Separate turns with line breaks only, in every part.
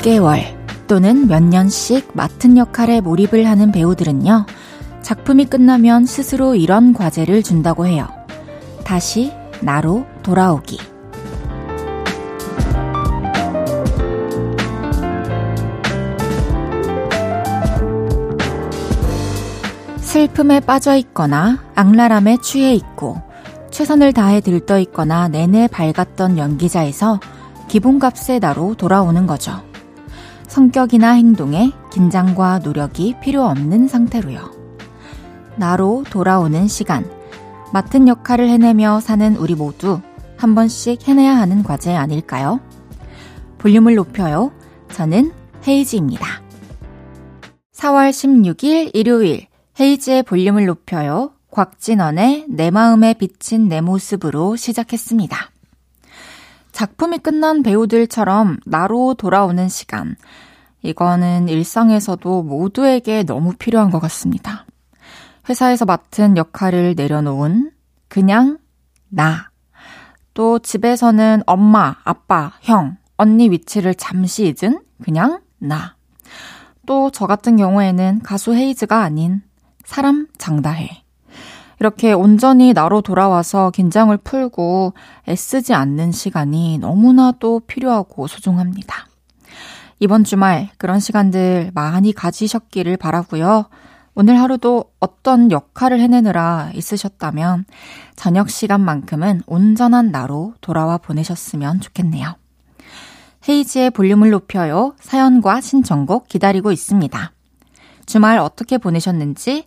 몇 개월 또는 몇 년씩 맡은 역할에 몰입을 하는 배우들은요, 작품이 끝나면 스스로 이런 과제를 준다고 해요. 다시 나로 돌아오기. 슬픔에 빠져 있거나 악랄함에 취해 있고 최선을 다해 들떠 있거나 내내 밝았던 연기자에서 기본값의 나로 돌아오는 거죠. 성격이나 행동에 긴장과 노력이 필요 없는 상태로요. 나로 돌아오는 시간. 맡은 역할을 해내며 사는 우리 모두 한 번씩 해내야 하는 과제 아닐까요? 볼륨을 높여요. 저는 헤이지입니다. 4월 16일 일요일 헤이지의 볼륨을 높여요. 곽진원의 내 마음에 비친 내 모습으로 시작했습니다. 작품이 끝난 배우들처럼 나로 돌아오는 시간. 이거는 일상에서도 모두에게 너무 필요한 것 같습니다. 회사에서 맡은 역할을 내려놓은 그냥 나. 또 집에서는 엄마, 아빠, 형, 언니 위치를 잠시 잊은 그냥 나. 또 저 같은 경우에는 가수 헤이즈가 아닌 사람 장다해. 이렇게 온전히 나로 돌아와서 긴장을 풀고 애쓰지 않는 시간이 너무나도 필요하고 소중합니다. 이번 주말 그런 시간들 많이 가지셨기를 바라고요. 오늘 하루도 어떤 역할을 해내느라 있으셨다면 저녁 시간만큼은 온전한 나로 돌아와 보내셨으면 좋겠네요. 헤이지의 볼륨을 높여요. 사연과 신청곡 기다리고 있습니다. 주말 어떻게 보내셨는지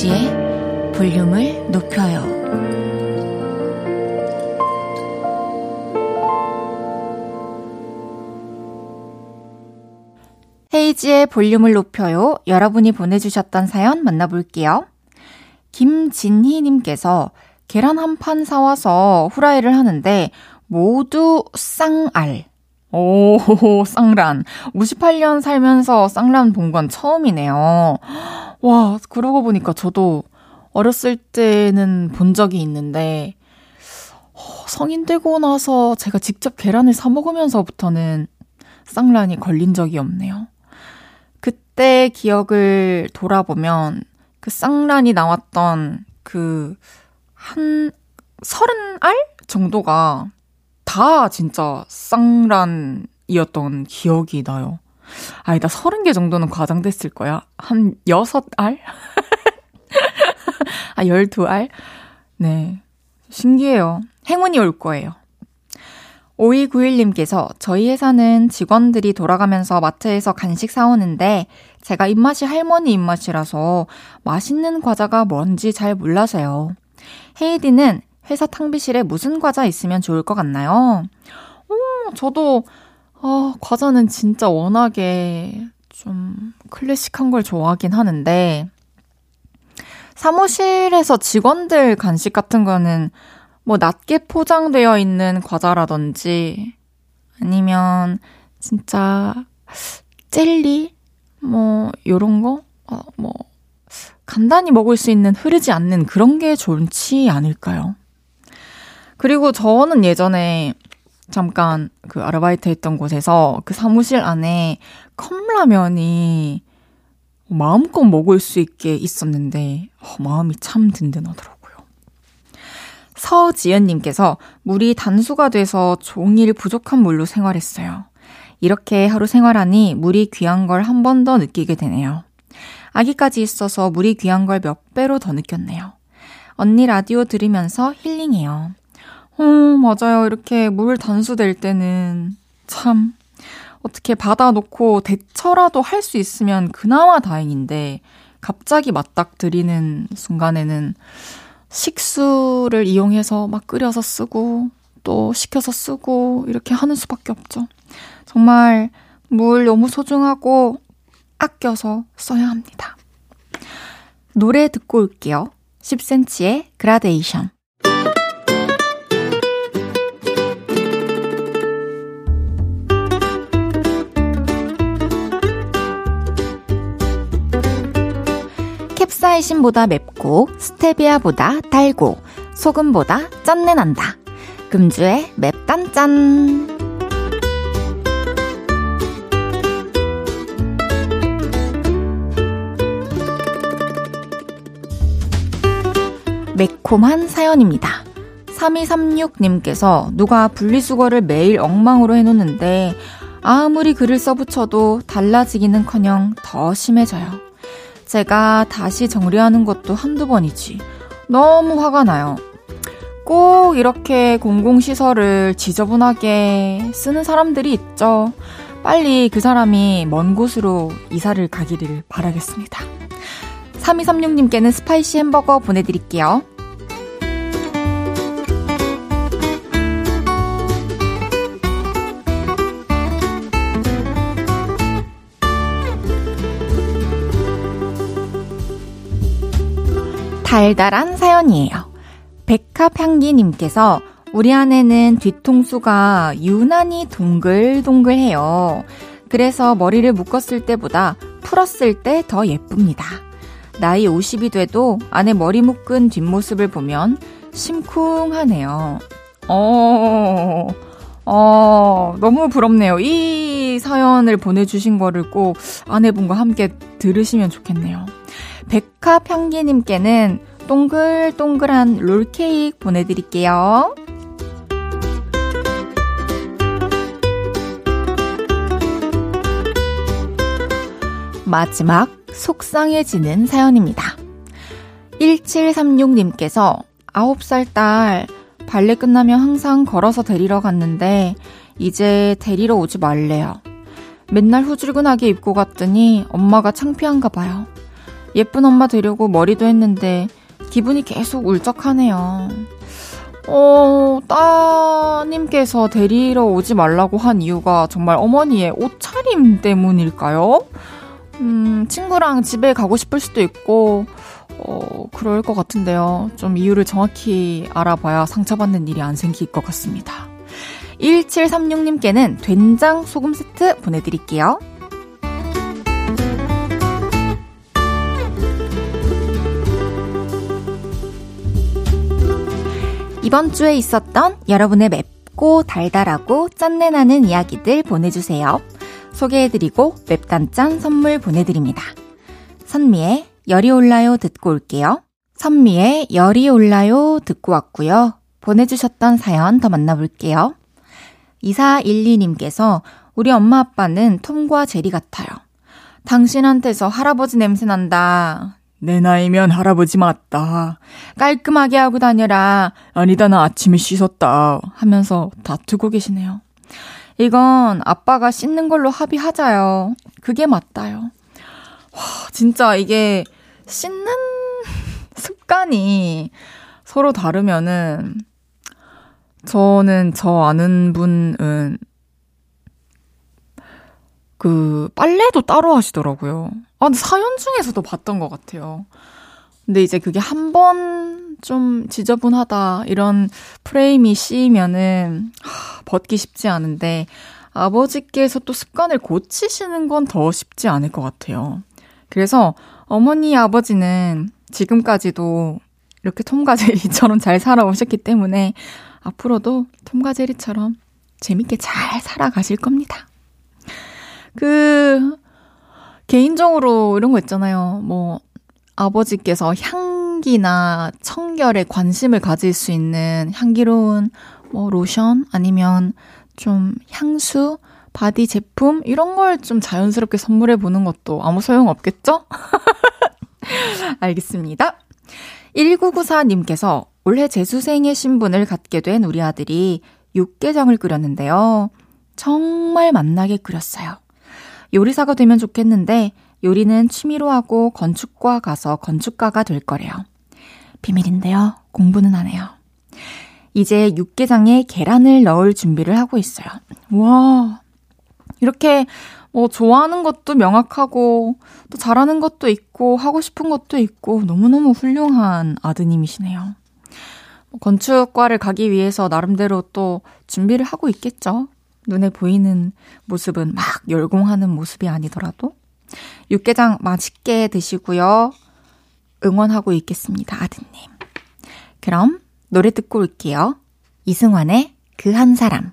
이은지의 볼륨을 높여요. 헤이지의 볼륨을 높여요. 여러분이 보내주셨던 사연 만나볼게요. 김진희님께서 계란 한 판 사와서 후라이를 하는데 모두 쌍알. 오, 쌍란. 58년 살면서 쌍란 본 건 처음이네요. 와, 그러고 보니까 저도 어렸을 때는 본 적이 있는데, 어, 성인 되고 나서 제가 직접 계란을 사 먹으면서부터는 쌍란이 걸린 적이 없네요. 그때 기억을 돌아보면 그 쌍란이 나왔던 그 한 서른 알 정도가 다 진짜 쌍란이었던 기억이 나요. 아니다, 서른 개 정도는 과장됐을 거야. 한 여섯 알? 아, 열두 알? 네. 신기해요. 행운이 올 거예요. 5291님께서 저희 회사는 직원들이 돌아가면서 마트에서 간식 사오는데 제가 입맛이 할머니 입맛이라서 맛있는 과자가 뭔지 잘 몰라서요. 헤이디는 회사 탕비실에 무슨 과자 있으면 좋을 것 같나요? 오, 저도 아, 과자는 진짜 워낙에 좀 클래식한 걸 좋아하긴 하는데, 사무실에서 직원들 간식 같은 거는 뭐 낮게 포장되어 있는 과자라든지, 아니면 진짜 젤리? 뭐, 요런 거? 어, 뭐, 간단히 먹을 수 있는 흐르지 않는 그런 게 좋지 않을까요? 그리고 저는 예전에 잠깐 그 아르바이트 했던 곳에서 그 사무실 안에 컵라면이 마음껏 먹을 수 있게 있었는데 어, 마음이 참 든든하더라고요. 서지연님께서 물이 단수가 돼서 종일 부족한 물로 생활했어요. 이렇게 하루 생활하니 물이 귀한 걸 한 번 더 느끼게 되네요. 아기까지 있어서 물이 귀한 걸 몇 배로 더 느꼈네요. 언니 라디오 들으면서 힐링해요. 어, 맞아요. 이렇게 물 단수될 때는 참 어떻게 받아놓고 대처라도 할 수 있으면 그나마 다행인데 갑자기 맞닥뜨리는 순간에는 식수를 이용해서 막 끓여서 쓰고 또 식혀서 쓰고 이렇게 하는 수밖에 없죠. 정말 물 너무 소중하고 아껴서 써야 합니다. 노래 듣고 올게요. 10cm의 그라데이션. 캡사이신보다 맵고 스테비아보다 달고 소금보다 짠내 난다. 금주의 맵단짠. 매콤한 사연입니다. 3236님께서 누가 분리수거를 매일 엉망으로 해놓는데 아무리 글을 써붙여도 달라지기는 커녕 더 심해져요. 제가 다시 정리하는 것도 한두 번이지. 너무 화가 나요. 꼭 이렇게 공공시설을 지저분하게 쓰는 사람들이 있죠. 빨리 그 사람이 먼 곳으로 이사를 가기를 바라겠습니다. 3236님께는 스파이시 햄버거 보내드릴게요. 달달한 사연이에요. 백합향기님께서 우리 아내는 뒤통수가 유난히 동글동글해요. 그래서 머리를 묶었을 때보다 풀었을 때 더 예쁩니다. 나이 50이 돼도 아내 머리 묶은 뒷모습을 보면 심쿵하네요. 어, 어, 너무 부럽네요. 이 사연을 보내주신 거를 꼭 아내분과 함께 들으시면 좋겠네요. 백합향기님께는 동글동글한 롤케이크 보내드릴게요. 마지막 속상해지는 사연입니다. 1736님께서 9살 딸 발레 끝나면 항상 걸어서 데리러 갔는데 이제 데리러 오지 말래요. 맨날 후줄근하게 입고 갔더니 엄마가 창피한가 봐요. 예쁜 엄마 되려고 머리도 했는데 기분이 계속 울적하네요. 어, 따님께서 데리러 오지 말라고 한 이유가 정말 어머니의 옷차림 때문일까요? 음, 친구랑 집에 가고 싶을 수도 있고, 어, 그럴 것 같은데요. 좀 이유를 정확히 알아봐야 상처받는 일이 안 생길 것 같습니다. 1736님께는 된장 소금 세트 보내드릴게요. 이번 주에 있었던 여러분의 맵고 달달하고 짠내 나는 이야기들 보내주세요. 소개해드리고 맵단짠 선물 보내드립니다. 선미의 열이 올라요 듣고 올게요. 선미의 열이 올라요 듣고 왔고요. 보내주셨던 사연 더 만나볼게요. 2412님께서 우리 엄마 아빠는 톰과 제리 같아요. 당신한테서 할아버지 냄새 난다. 내 나이면 할아버지 맞다. 깔끔하게 하고 다녀라. 아니다, 나 아침에 씻었다. 하면서 다투고 계시네요. 이건 아빠가 씻는 걸로 합의하자요. 그게 맞다요. 와, 진짜 이게 씻는 습관이 서로 다르면은 저는 저 아는 분은 그 빨래도 따로 하시더라고요. 아, 근데 사연 중에서도 봤던 것 같아요. 근데 이제 그게 한 번 좀 지저분하다 이런 프레임이 씌이면은 하, 벗기 쉽지 않은데 아버지께서 또 습관을 고치시는 건 더 쉽지 않을 것 같아요. 그래서 어머니 아버지는 지금까지도 이렇게 톰과 제리처럼 잘 살아오셨기 때문에 앞으로도 톰과 제리처럼 재밌게 잘 살아가실 겁니다. 그, 개인적으로 이런 거 있잖아요. 뭐, 아버지께서 향기나 청결에 관심을 가질 수 있는 향기로운 뭐 로션 아니면 좀 향수, 바디 제품 이런 걸 좀 자연스럽게 선물해 보는 것도 아무 소용 없겠죠? 알겠습니다. 1994님께서 올해 재수생의 신분을 갖게 된 우리 아들이 육개장을 끓였는데요. 정말 맛나게 끓였어요. 요리사가 되면 좋겠는데 요리는 취미로 하고 건축과 가서 건축가가 될 거래요. 비밀인데요. 공부는 하네요. 이제 육개장에 계란을 넣을 준비를 하고 있어요. 와, 이렇게 뭐 좋아하는 것도 명확하고 또 잘하는 것도 있고 하고 싶은 것도 있고 너무너무 훌륭한 아드님이시네요. 뭐 건축과를 가기 위해서 나름대로 또 준비를 하고 있겠죠. 눈에 보이는 모습은 막 열공하는 모습이 아니더라도 육개장 맛있게 드시고요. 응원하고 있겠습니다, 아드님. 그럼 노래 듣고 올게요. 이승환의 그 한 사람.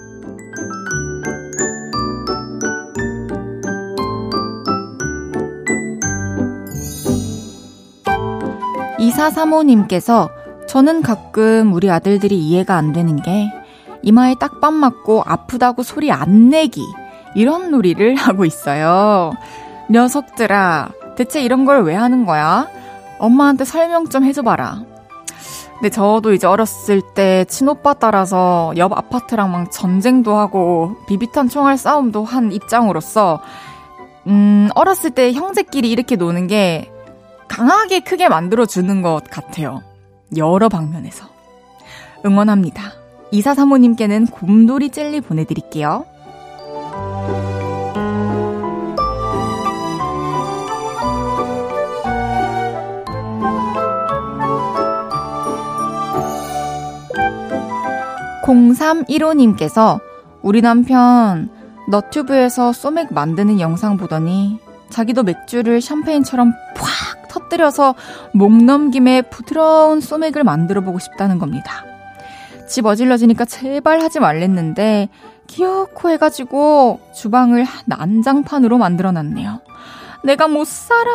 2435님께서 저는 가끔 우리 아들들이 이해가 안 되는 게 이마에 딱밤 맞고 아프다고 소리 안 내기 이런 놀이를 하고 있어요. 녀석들아, 대체 이런 걸 왜 하는 거야? 엄마한테 설명 좀 해줘봐라. 근데 저도 이제 어렸을 때 친오빠 따라서 옆 아파트랑 막 전쟁도 하고 비비탄 총알 싸움도 한 입장으로서 음, 어렸을 때 형제끼리 이렇게 노는 게 강하게 크게 만들어주는 것 같아요. 여러 방면에서. 응원합니다. 이사 사모님께는 곰돌이 젤리 보내드릴게요. (0315님께서) 우리 남편 너튜브에서 소맥 만드는 영상 보더니 자기도 맥주를 샴페인처럼 팍 터뜨려서 목 넘김에 부드러운 소맥을 만들어 보고 싶다는 겁니다. 집 어질러지니까 제발 하지 말랬는데 기어코 해가지고 주방을 난장판으로 만들어 놨네요. 내가 못 살아.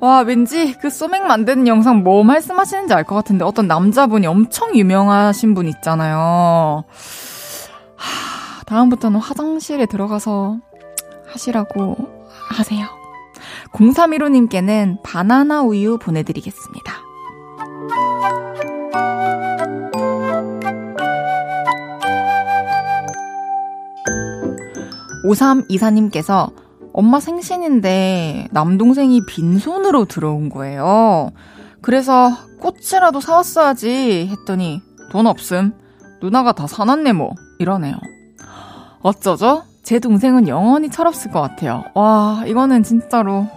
와, 왠지 그 소맥 만드는 영상 뭐 말씀하시는지 알 것 같은데 어떤 남자분이 엄청 유명하신 분 있잖아요. 하, 다음부터는 화장실에 들어가서 하시라고 하세요. 0315님께는 바나나 우유 보내드리겠습니다. 5324님께서 엄마 생신인데 남동생이 빈손으로 들어온 거예요. 그래서 꽃이라도 사왔어야지 했더니 돈 없음. 누나가 다 사놨네 뭐. 이러네요. 어쩌죠? 제 동생은 영원히 철없을 것 같아요. 와, 이거는 진짜로.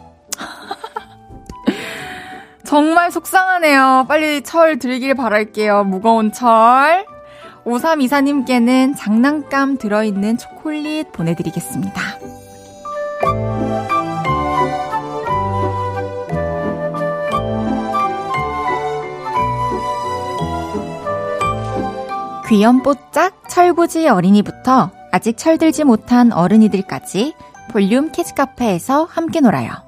정말 속상하네요. 빨리 철 들길 바랄게요. 무거운 철. 5324님께는 장난감 들어있는 초콜릿 보내드리겠습니다. 귀염뽀짝 철부지 어린이부터 아직 철들지 못한 어른이들까지 볼륨 키즈카페에서 함께 놀아요.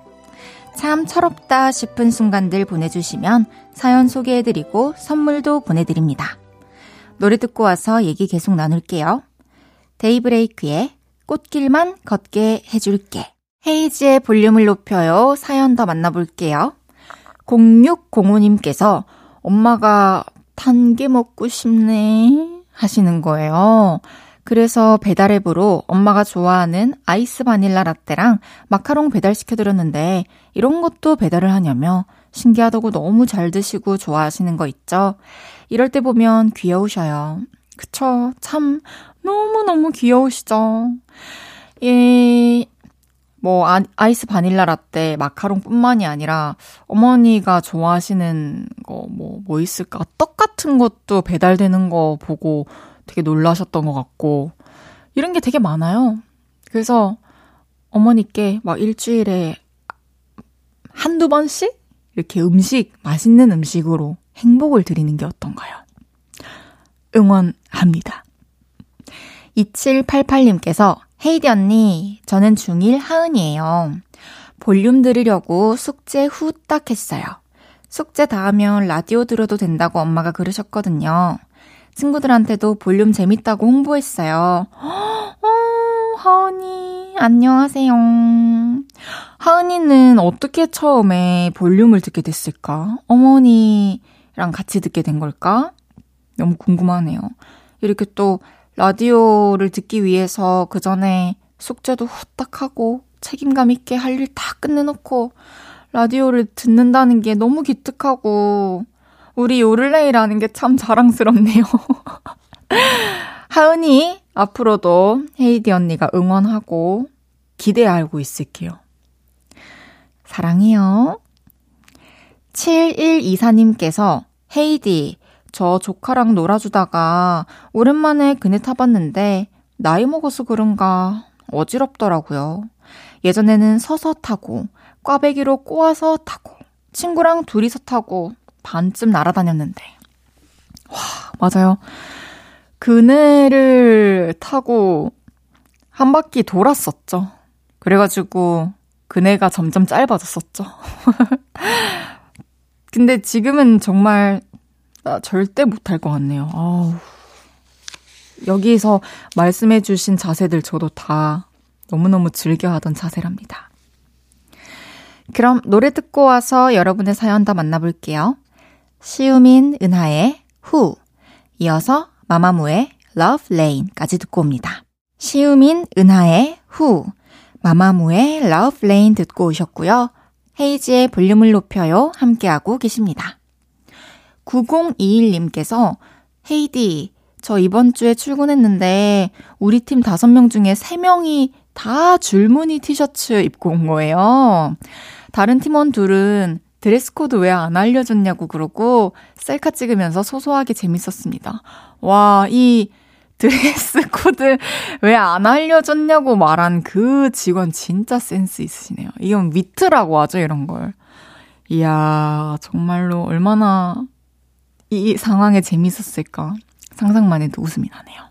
참 철없다 싶은 순간들 보내주시면 사연 소개해드리고 선물도 보내드립니다. 노래 듣고 와서 얘기 계속 나눌게요. 데이브레이크의 꽃길만 걷게 해줄게. 헤이지의 볼륨을 높여요. 사연 더 만나볼게요. 0605님께서 엄마가 단게 먹고 싶네 하시는 거예요. 그래서 배달앱으로 엄마가 좋아하는 아이스 바닐라 라떼랑 마카롱 배달시켜드렸는데 이런 것도 배달을 하냐며 신기하다고 너무 잘 드시고 좋아하시는 거 있죠? 이럴 때 보면 귀여우셔요. 그쵸? 참 너무너무 귀여우시죠? 예, 뭐 아, 아이스 바닐라 라떼, 마카롱 뿐만이 아니라 어머니가 좋아하시는 거 뭐뭐 뭐 있을까? 떡 같은 것도 배달되는 거 보고 되게 놀라셨던 것 같고 이런 게 되게 많아요. 그래서 어머니께 막 일주일에 한두 번씩 이렇게 음식, 맛있는 음식으로 행복을 드리는 게 어떤가요? 응원합니다. 2788님께서 헤이디 언니, 저는 중1 하은이에요. 볼륨 들으려고 숙제 후딱 했어요. 숙제 다 하면 라디오 들어도 된다고 엄마가 그러셨거든요. 친구들한테도 볼륨 재밌다고 홍보했어요. 어, 하은이, 안녕하세요. 하은이는 어떻게 처음에 볼륨을 듣게 됐을까? 어머니랑 같이 듣게 된 걸까? 너무 궁금하네요. 이렇게 또 라디오를 듣기 위해서 그 전에 숙제도 후딱 하고 책임감 있게 할 일 다 끝내놓고 라디오를 듣는다는 게 너무 기특하고 우리 요를레이라는 게 참 자랑스럽네요. 하은이 앞으로도 헤이디 언니가 응원하고 기대하고 있을게요. 사랑해요. 7124님께서 헤이디 저 조카랑 놀아주다가 오랜만에 그네 타봤는데 나이 먹어서 그런가 어지럽더라고요. 예전에는 서서 타고 꽈배기로 꼬아서 타고 친구랑 둘이서 타고 반쯤 날아다녔는데 와 맞아요. 그네를 타고 한 바퀴 돌았었죠. 그래가지고 그네가 점점 짧아졌었죠. 근데 지금은 정말 나 절대 못할 것 같네요. 여기서 말씀해주신 자세들 저도 다 너무너무 즐겨 하던 자세랍니다. 그럼 노래 듣고 와서 여러분의 사연 더 만나볼게요. 시우민 은하의 후, 이어서 마마무의 Love Lane까지 듣고 옵니다. 시우민 은하의 후, 마마무의 Love Lane 듣고 오셨고요. 헤이지의 볼륨을 높여요 함께하고 계십니다. 9021님께서 헤이디, 저 이번 주에 출근했는데 우리 팀 5명 중에 3명이 다 줄무늬 티셔츠 입고 온 거예요. 다른 팀원 둘은 드레스 코드 왜 안 알려줬냐고 그러고 셀카 찍으면서 소소하게 재밌었습니다. 와, 이 드레스 코드 왜 안 알려줬냐고 말한 그 직원 진짜 센스 있으시네요. 이건 위트라고 하죠, 이런 걸. 이야, 정말로 얼마나 이 상황에 재밌었을까. 상상만 해도 웃음이 나네요.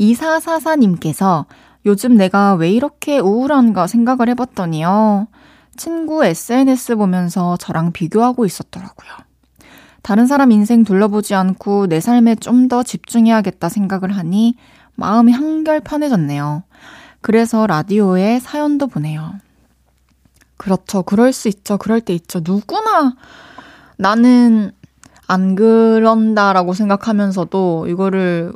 2444님께서 요즘 내가 왜 이렇게 우울한가 생각을 해봤더니요. 친구 SNS 보면서 저랑 비교하고 있었더라고요. 다른 사람 인생 둘러보지 않고 내 삶에 좀 더 집중해야겠다 생각을 하니 마음이 한결 편해졌네요. 그래서 라디오에 사연도 보내요. 그렇죠. 그럴 수 있죠. 그럴 때 있죠. 누구나 나는 안 그런다라고 생각하면서도 이거를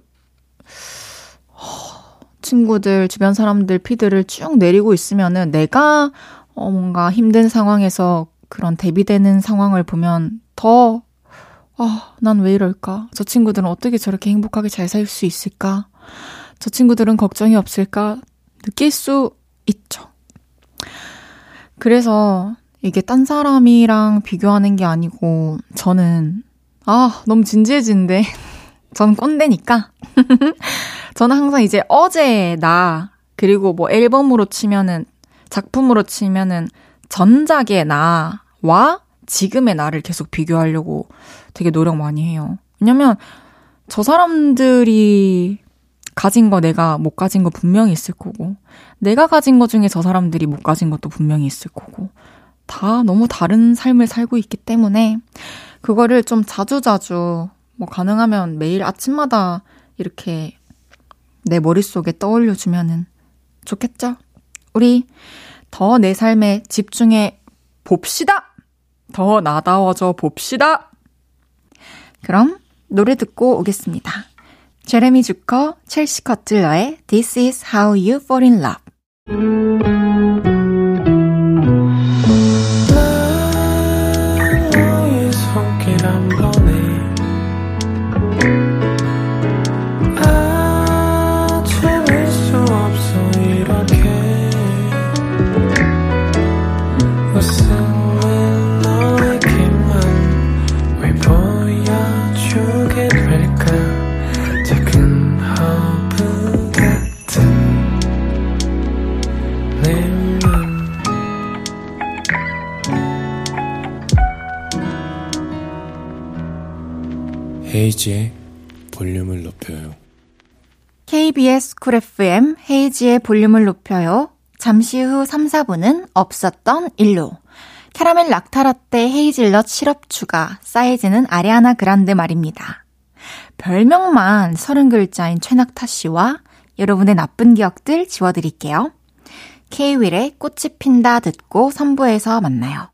친구들, 주변 사람들 피드를 쭉 내리고 있으면은 내가 어, 뭔가 힘든 상황에서 그런 대비되는 상황을 보면 더, 아, 난 왜 이럴까? 저 친구들은 어떻게 저렇게 행복하게 잘 살 수 있을까? 저 친구들은 걱정이 없을까? 느낄 수 있죠. 그래서 이게 딴 사람이랑 비교하는 게 아니고, 저는, 아, 너무 진지해지는데. 전 꼰대니까. 저는 항상 이제 어제 나, 그리고 뭐 앨범으로 치면은 작품으로 치면은 전작의 나와 지금의 나를 계속 비교하려고 되게 노력 많이 해요. 왜냐면 저 사람들이 가진 거 내가 못 가진 거 분명히 있을 거고, 내가 가진 거 중에 저 사람들이 못 가진 것도 분명히 있을 거고, 다 너무 다른 삶을 살고 있기 때문에, 그거를 좀 자주자주, 뭐 가능하면 매일 아침마다 이렇게 내 머릿속에 떠올려 주면은 좋겠죠? 우리 더 내 삶에 집중해 봅시다! 더 나다워져 봅시다! 그럼 노래 듣고 오겠습니다. 제레미 주커, 첼시 커틀러의 This is how you fall in love. KBS 쿨 FM 헤이즈의 볼륨을 높여요. 잠시 후 3, 4부는 없었던 일로. 캐러멜 낙타라떼 헤이즐넛 시럽 추가, 사이즈는 아리아나 그란데 말입니다. 별명만 30글자인 최낙타 씨와 여러분의 나쁜 기억들 지워드릴게요. K-윌의 꽃이 핀다 듣고 3부에서 만나요.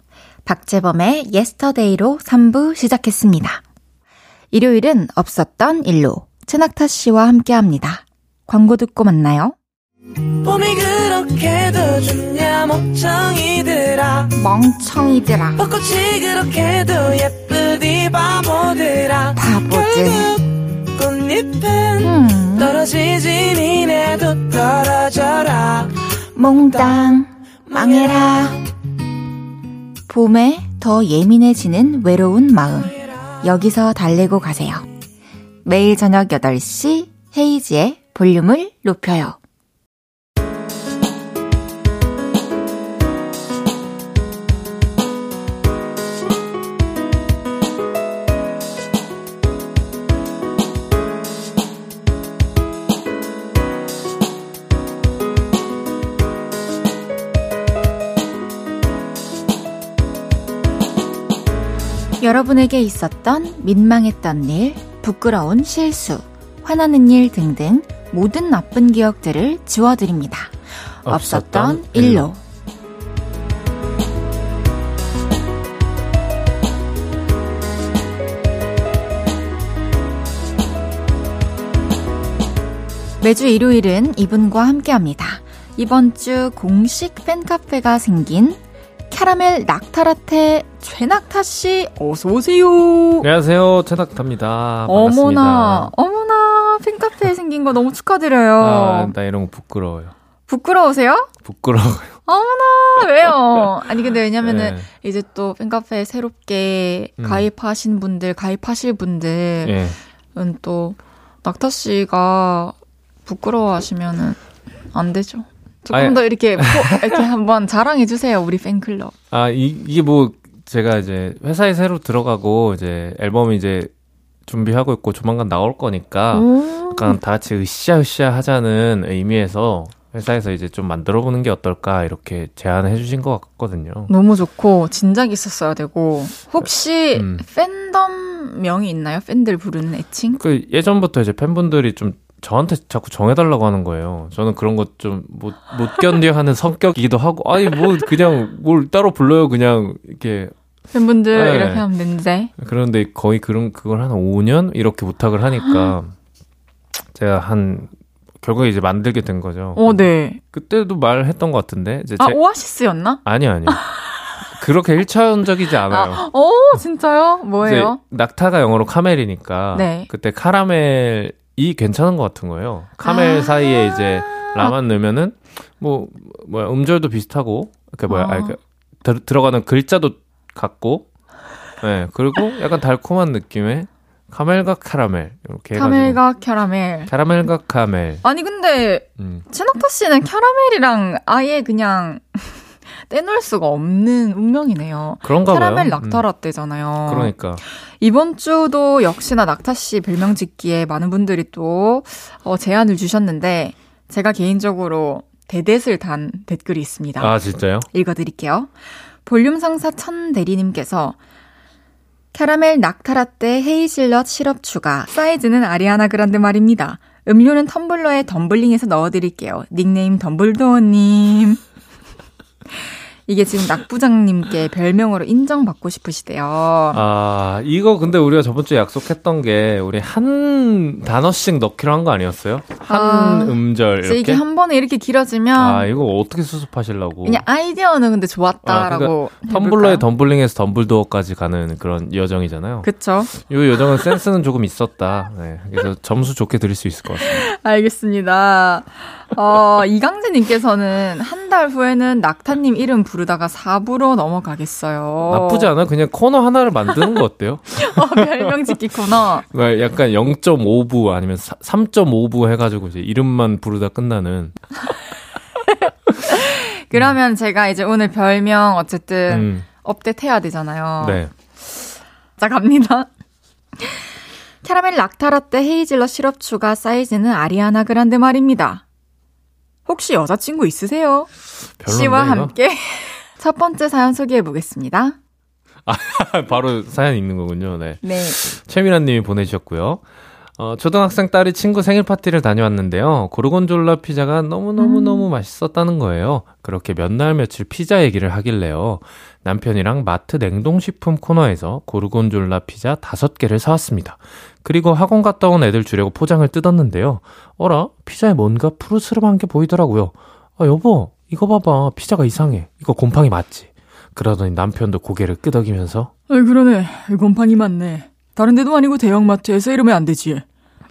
박재범의 Yesterday로 3부 시작했습니다. 일요일은 없었던 일로 최낙타 씨와 함께 합니다. 광고 듣고 만나요.
봄이 그렇게도 좋냐 멍청이들아
멍청이들아.
벚꽃이 그렇게도 예쁘디 바보들아
바보들.
꽃잎은
음,
떨어지지 니네도 떨어져라
몽땅 망해라. 봄에 더 예민해지는 외로운 마음. 여기서 달래고 가세요. 매일 저녁 8시 헤이지의 볼륨을 높여요. 여러분에게 있었던 민망했던 일, 부끄러운 실수, 화나는 일 등등 모든 나쁜 기억들을 지워드립니다. 없었던 일로. 매주 일요일은 이분과 함께 합니다. 이번 주 공식 팬카페가 생긴 캐러멜 낙타라테 최낙타 씨 어서 오세요.
안녕하세요, 최낙타입니다.
어머나,
반갑습니다.
어머나 팬카페 생긴 거 너무 축하드려요.
아, 나 이런 거 부끄러워요.
부끄러우세요?
부끄러워요.
어머나 왜요? 아니 근데 왜냐면은
네.
이제 또 팬카페 새롭게
음.
가입하신 분들, 가입하실 분들은
예.
또 낙타 씨가 부끄러워하시면은 안 되죠. 조금
아니.
더 이렇게 포- 이렇게 한번 자랑해 주세요 우리 팬클럽.
아, 이, 이게 뭐, 제가 이제 회사에 새로 들어가고, 이제 앨범 이제 준비하고 있고, 조만간 나올 거니까,
오.
약간 다 같이 으쌰으쌰 하자는 의미에서, 회사에서 이제 좀 만들어 보는 게 어떨까, 이렇게 제안을 해주신 것 같거든요.
너무 좋고 진작 있었어야 되고 혹시
음.
팬덤 명이 있나요? 팬들 부르는 애칭?
그 예전부터 이제 팬분들이 좀 저한테 자꾸 정해달라고 하는 거예요. 저는 그런 것 좀 못, 못 견뎌 하는 성격이기도 하고, 아니, 뭐, 그냥 뭘 따로 불러요. 그냥, 이렇게.
팬분들
네.
이렇게 하면 되는데
그런데 거의 그런, 그걸 한 5년? 이렇게 부탁을 하니까, 제가 한, 결국에 이제 만들게 된 거죠.
어, 네.
그때도 말했던 것 같은데, 이제
아,
제,
오아시스였나?
아니, 아니. 그렇게 1차원적이지 않아요.
오, 진짜요? 뭐예요?
낙타가 영어로 카멜이니까,
네.
그때 카라멜 이 괜찮은 것 같은 거예요. 카멜
아.
사이에 이제 라만 넣으면은 뭐 뭐야 음절도 비슷하고 이렇게 뭐야
아.
아. 그 들, 들어가는 글자도 같고 네 그리고 약간 달콤한 느낌의 카멜과 카라멜 이렇게
카멜과 캐러멜.
카라멜과 카멜
아니, 근데,
음.
최낙타 씨는 캐러멜이랑 아예 그냥 떼놓을 수가 없는 운명이네요.
그런가 봐요.
캐러멜
음.
낙타라떼잖아요.
그러니까
이번 주도 역시나 낙타 씨 별명 짓기에 많은 분들이 또 어, 제안을 주셨는데 제가 개인적으로 대댓을 단 댓글이 있습니다.
아 진짜요?
읽어드릴게요. 볼륨 상사 천 대리님께서 캐러멜 낙타라떼 헤이즐넛 시럽 추가 사이즈는 아리아나 그란데 말입니다. 음료는 텀블러에 덤블링해서 넣어드릴게요. 닉네임 덤블도어님. 이게 지금 낙부장님께 별명으로 인정받고 싶으시대요.
아, 이거 근데 우리가 저번 주에 약속했던 게 우리 한 단어씩 넣기로 한 거 아니었어요? 한
아,
음절 이렇게.
이게 한 번에 이렇게 길어지면
아, 이거 어떻게 수습하시려고?
그냥 아이디어는 근데 좋았다라고
아, 텀블러에 덤블링에서 덤블도어까지 가는 그런 여정이잖아요.
그쵸?
이 여정은 센스는 조금 있었다. 네. 그래서 점수 좋게 드릴 수 있을 것 같습니다.
알겠습니다. 어, 이강재님께서는 한 달 후에는 낙타님 이름 부르다가 4부로 넘어가겠어요.
나쁘지 않아? 그냥 코너 하나를 만드는 거 어때요?
어, 별명 짓기 코너.
뭐 약간 0.5부 아니면 3.5부 해가지고 이제 이름만 부르다 끝나는.
그러면 제가 이제 오늘 별명 어쨌든
음,
업데이트 해야 되잖아요.
네.
자, 갑니다. 캐러멜 락타라떼 헤이즐넛 시럽 추가 사이즈는 아리아나 그란데 말입니다. 혹시 여자친구 있으세요?
별론데,
씨와? 함께 첫 번째 사연 소개해 보겠습니다.
바로 사연 읽는 거군요. 네.
네.
최미란 님이 보내주셨고요. 어, 초등학생 딸이 친구 생일 파티를 다녀왔는데요. 고르곤졸라 피자가 너무너무너무 맛있었다는 거예요. 그렇게 몇 날 며칠 피자 얘기를 하길래요. 남편이랑 마트 냉동식품 코너에서 고르곤졸라 피자 다섯 개를 사왔습니다. 그리고 학원 갔다 온 애들 주려고 포장을 뜯었는데요. 어라? 피자에 뭔가 푸르스름한 게 보이더라고요. 아, 여보, 이거 봐봐. 피자가 이상해. 이거 곰팡이 맞지? 그러더니 남편도 고개를 끄덕이면서
아이, 그러네. 곰팡이 맞네. 다른 데도 아니고 대형마트에서 이러면 안 되지.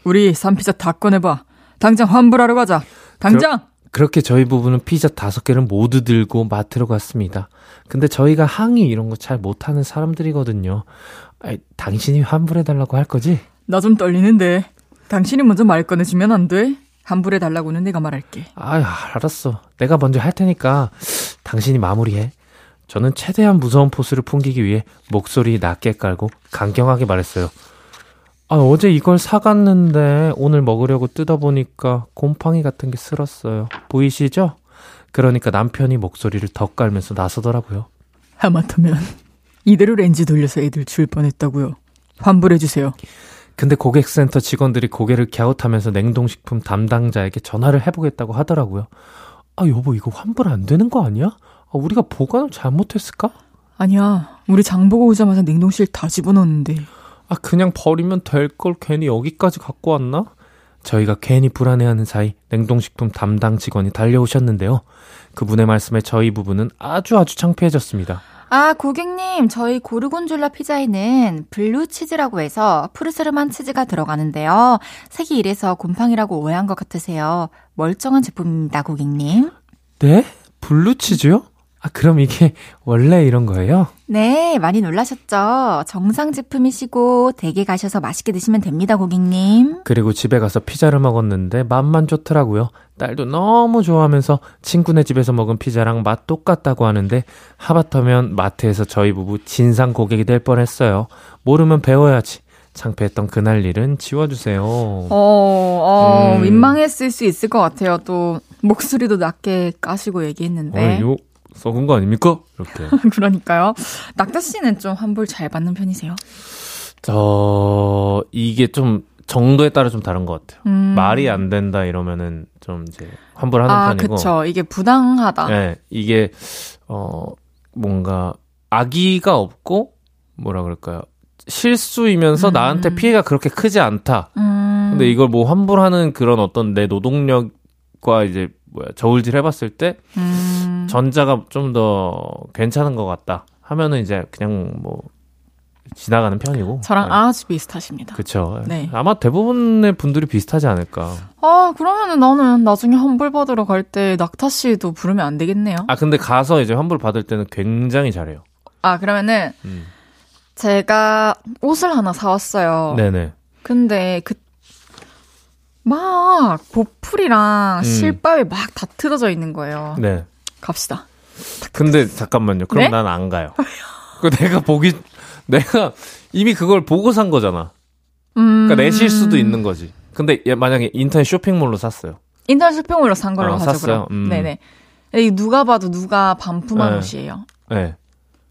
우리 산피자 다 꺼내봐. 당장 환불하러 가자. 당장!
그렇게 저희 부부는 피자 다섯 개를 모두 들고 마트로 갔습니다. 근데 저희가 항의 이런 거 잘 못하는 사람들이거든요. 아이, 당신이 환불해달라고 할 거지?
나 좀 떨리는데. 당신이 먼저 말 꺼내주면 안 돼? 환불해달라고는 내가 말할게.
아, 알았어. 내가 먼저 할 테니까 당신이 마무리해. 저는 최대한 무서운 포스를 풍기기 위해 목소리 낮게 깔고 강경하게 말했어요. 아, 어제 이걸 사갔는데 오늘 먹으려고 뜯어보니까 곰팡이 같은 게 쓸었어요. 보이시죠? 그러니까 남편이 목소리를 더 깔면서 나서더라고요.
하마터면 이대로 렌즈 돌려서 애들 줄 뻔했다고요. 환불해주세요.
근데 고객센터 직원들이 고개를 갸웃하면서 냉동식품 담당자에게 전화를 해보겠다고 하더라고요. 아, 여보, 이거 환불 안 되는 거 아니야? 아, 우리가 보관을 잘못했을까?
아니야. 우리 장 보고 오자마자 냉동실 다 집어넣었는데.
아, 그냥 버리면 될 걸 괜히 여기까지 갖고 왔나? 저희가 괜히 불안해하는 사이 냉동식품 담당 직원이 달려오셨는데요. 그분의 말씀에 저희 부부는 아주 아주 창피해졌습니다.
아, 고객님, 저희 고르곤졸라 피자에는 블루 치즈라고 해서 푸르스름한 치즈가 들어가는데요. 색이 이래서 곰팡이라고 오해한 것 같으세요. 멀쩡한 제품입니다, 고객님.
네? 블루 치즈요? 아, 그럼 이게 원래 이런 거예요?
네, 많이 놀라셨죠? 정상 제품이시고 댁에 가셔서 맛있게 드시면 됩니다, 고객님.
그리고 집에 가서 피자를 먹었는데 맛만 좋더라고요. 딸도 너무 좋아하면서 친구네 집에서 먹은 피자랑 맛 똑같다고 하는데 하마터면 마트에서 저희 부부 진상 고객이 될 뻔했어요. 모르면 배워야지. 창피했던 그날 일은 지워주세요.
어, 어,
음.
민망했을 수 있을 것 같아요. 또, 목소리도 낮게 까시고 얘기했는데.
어, 이거 썩은 거 아닙니까? 이렇게.
그러니까요. 낙타 씨는 좀 환불 잘 받는 편이세요?
저 이게 좀 정도에 따라 좀 다른 것 같아요.
음.
말이 안 된다 이러면은 좀 이제 환불하는
아,
편이고.
그쵸. 이게 부당하다.
네, 이게 어 뭔가 악의가 없고 뭐라 그럴까요? 실수이면서
음.
나한테 피해가 그렇게 크지 않다.
음.
근데 이걸 뭐 환불하는 그런 어떤 내 노동력과 이제 뭐야 저울질 해봤을 때
음.
전자가 좀 더 괜찮은 것 같다. 하면은 이제 그냥 뭐 지나가는 편이고.
저랑
네.
아주 비슷하십니다.
그쵸.
네.
아마 대부분의 분들이 비슷하지 않을까.
아, 그러면은 나는 나중에 환불 받으러 갈 때 낙타 씨도 부르면 안 되겠네요.
아, 근데 가서 이제 환불 받을 때는 굉장히 잘해요.
아, 그러면은
음.
제가 옷을 하나 사왔어요.
네네.
근데 그, 막, 보풀이랑
음.
실밥이 막 다 틀어져 있는 거예요.
네.
갑시다.
근데 잠깐만요. 그럼
네?
난안 가요. 그 내가 보기, 내가 이미 그걸 보고 산 거잖아.
음.
그러니까 내 실수도 있는 거지. 근데 얘 만약에 인터넷 쇼핑몰로 샀어요.
인터넷 쇼핑몰로 산 걸로
어,
하죠,
샀어요? 음.
네네. 이 누가 봐도 누가 반품한
네.
옷이에요.
네.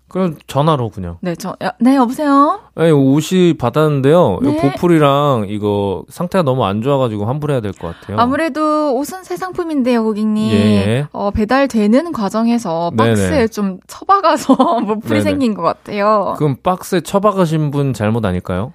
그럼 전화로 그냥.
네, 저, 야, 네, 여보세요?
아니, 옷이 받았는데요.
네.
이 보풀이랑 이거 상태가 너무 안 좋아가지고 환불해야 될 것 같아요.
아무래도 옷은 새 상품인데요, 고객님.
예.
어, 배달되는 과정에서
네네.
박스에 좀 처박아서 모풀이
네네.
생긴 것 같아요.
그럼 박스에 처박으신 분 잘못 아닐까요?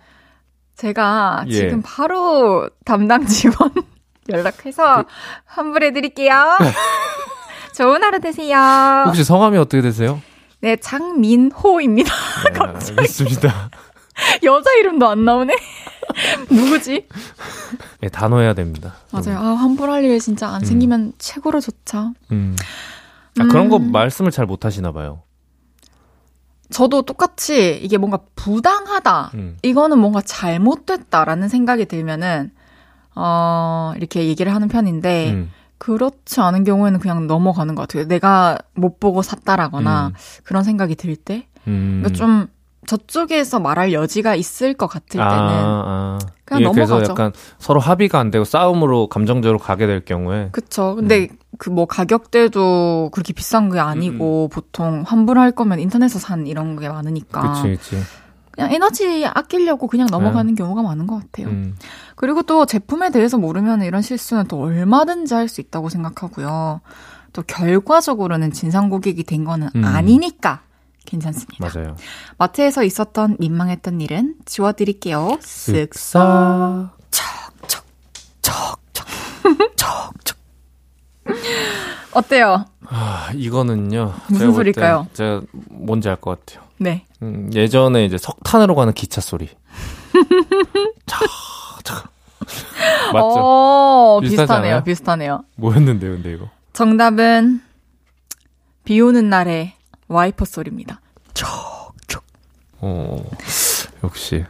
제가
예.
지금 바로 담당 직원 연락해서
그
환불해드릴게요. 좋은 하루 되세요.
혹시 성함이 어떻게 되세요?
네, 장민호입니다.
네, 알겠습니다.
여자 이름도 안 나오네. 누구지?
네, 단호해야 됩니다.
맞아요. 아, 환불할 일 진짜 안 생기면 최고로 좋죠.
음. 아, 그런 거
음.
말씀을 잘 못 하시나 봐요.
저도 똑같이 이게 뭔가 부당하다.
음.
이거는 뭔가 잘못됐다라는 생각이 들면은 어, 이렇게 얘기를 하는 편인데
음.
그렇지 않은 경우에는 그냥 넘어가는 것 같아요. 내가 못 보고 샀다라거나
음.
그런 생각이 들 때.
음.
그러니까 좀 저쪽에서 말할 여지가 있을 것 같을 때는
아, 아.
그냥
예, 그래서
넘어가죠.
약간 서로 합의가 안 되고 싸움으로 감정적으로 가게 될 경우에
그쵸. 근데
음.
그뭐 가격대도 그렇게 비싼 게 아니고 보통 환불할 거면 인터넷에서 산 이런 게 많으니까
그치 그치
그냥 에너지 아끼려고 그냥 넘어가는 경우가 많은 것 같아요.
음.
그리고 또 제품에 대해서 모르면 이런 실수는 또 얼마든지 할 수 있다고 생각하고요. 또 결과적으로는 진상 고객이 된 거는
음.
아니니까 괜찮습니다.
맞아요
마트에서 있었던 민망했던 일은 지워드릴게요. 쓱
쓱싹
척척 척척 척척 어때요?
아, 이거는요
무슨?
때 제가 뭔지 알 것 같아요
네.
음, 예전에 이제 석탄으로 가는 기차 소리 차, 차. 맞죠?
어, 비슷하네요.
않아요?
비슷하네요.
뭐였는데 근데 이거
정답은 비 오는 날의 와이퍼 소리입니다.
어 역시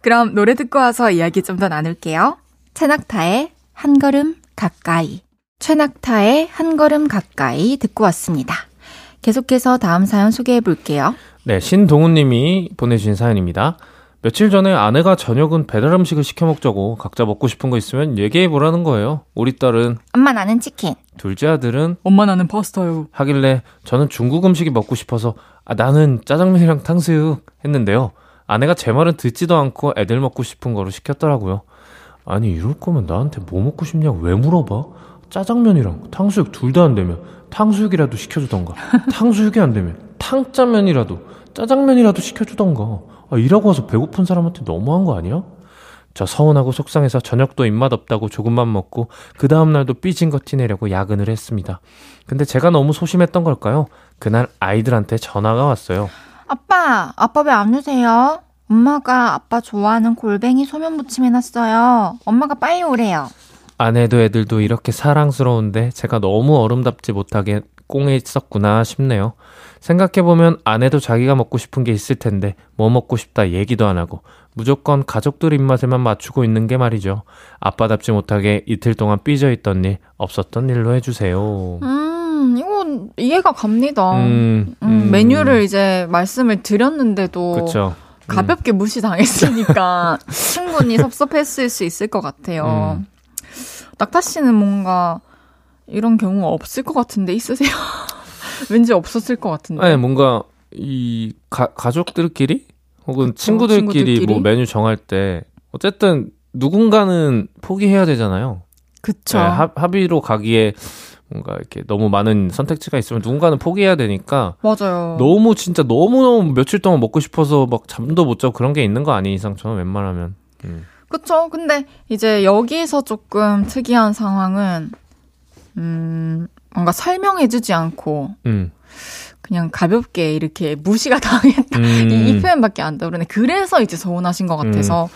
그럼 노래 듣고 와서 이야기 좀 더 나눌게요. 최낙타의 한 걸음 가까이. 최낙타의 한 걸음 가까이 듣고 왔습니다. 계속해서 다음 사연 소개해 볼게요.
네, 신동훈 님이 보내주신 사연입니다. 며칠 전에 아내가 저녁은 배달 음식을 시켜 먹자고 각자 먹고 싶은 거 있으면 얘기해 보라는 거예요. 우리 딸은
엄마 나는 치킨.
둘째 아들은
엄마 나는 파스타요.
하길래 저는 중국 음식이 먹고 싶어서 아 나는 짜장면이랑 탕수육 했는데요. 아내가 제 말은 듣지도 않고 애들 먹고 싶은 거로 시켰더라고요. 아니 이럴 거면 나한테 뭐 먹고 싶냐고 왜 물어봐? 짜장면이랑 탕수육 둘 다 안 되면 탕수육이라도 시켜주던가 탕수육이 안 되면 탕짜면이라도 짜장면이라도 시켜주던가 아, 일하고 와서 배고픈 사람한테 너무한 거 아니야? 저 서운하고 속상해서 저녁도 입맛 없다고 조금만 먹고 그 다음날도 삐진 거 티내려고 야근을 했습니다. 근데 제가 너무 소심했던 걸까요? 그날 아이들한테 전화가 왔어요.
아빠, 아빠 왜 안 오세요? 엄마가 아빠 좋아하는 골뱅이 소면 무침 해놨어요. 엄마가 빨리 오래요.
아내도 애들도 이렇게 사랑스러운데 제가 너무 어른답지 못하게 꽁에 있었구나 싶네요. 생각해보면 아내도 자기가 먹고 싶은 게 있을 텐데 뭐 먹고 싶다 얘기도 안 하고 무조건 가족들 입맛에만 맞추고 있는 게 말이죠. 아빠답지 못하게 이틀 동안 삐져 있던 일 없었던 일로 해주세요.
음, 이건 이해가 갑니다.
음,
음,
음.
메뉴를 이제 말씀을 드렸는데도
그쵸.
가볍게 무시당했으니까 충분히 섭섭했을 수 있을 것 같아요.
음.
낙타 씨는 뭔가 이런 경우가 없을 것 같은데 있으세요? 왠지 없었을 것 같은데.
아니 뭔가 이 가, 가족들끼리 혹은 친구들끼리,
친구들끼리.
뭐 메뉴 정할 때 어쨌든 누군가는 포기해야 되잖아요.
그쵸.
네, 합, 합의로 가기에 뭔가 이렇게 너무 많은 선택지가 있으면 누군가는 포기해야 되니까
맞아요.
너무 진짜 너무 너무 며칠 동안 먹고 싶어서 막 잠도 못 자고 그런 게 있는 거 아닌 이상 저는 웬만하면 음.
그쵸. 근데 이제 여기서 조금 특이한 상황은, 음, 뭔가 설명해주지 않고,
음.
그냥 가볍게 이렇게 무시가 당했다.
음.
이, 이 표현밖에 안 떠오르네. 그래서 이제 서운하신 것 같아서.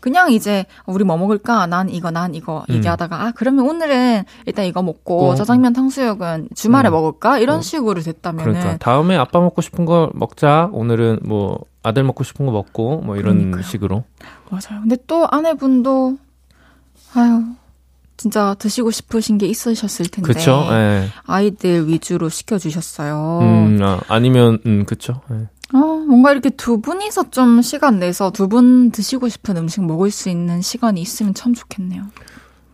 그냥 이제 우리 뭐 먹을까? 난 이거, 난 이거
음.
얘기하다가 아 그러면 오늘은 일단 이거 먹고
어.
짜장면 탕수육은 주말에
음.
먹을까? 이런
어.
식으로 됐다면은
그러니까 다음에 아빠 먹고 싶은 거 먹자. 오늘은 뭐 아들 먹고 싶은 거 먹고 뭐 이런
그러니까요.
식으로.
맞아요. 근데 또 아내분도 아유 진짜 드시고 싶으신 게 있으셨을 텐데
그쵸? 예.
아이들 위주로 시켜주셨어요.
음, 아, 아니면, 음, 그쵸. 예.
어, 뭔가 이렇게 두 분이서 좀 시간 내서 두 분 드시고 싶은 음식 먹을 수 있는 시간이 있으면 참 좋겠네요.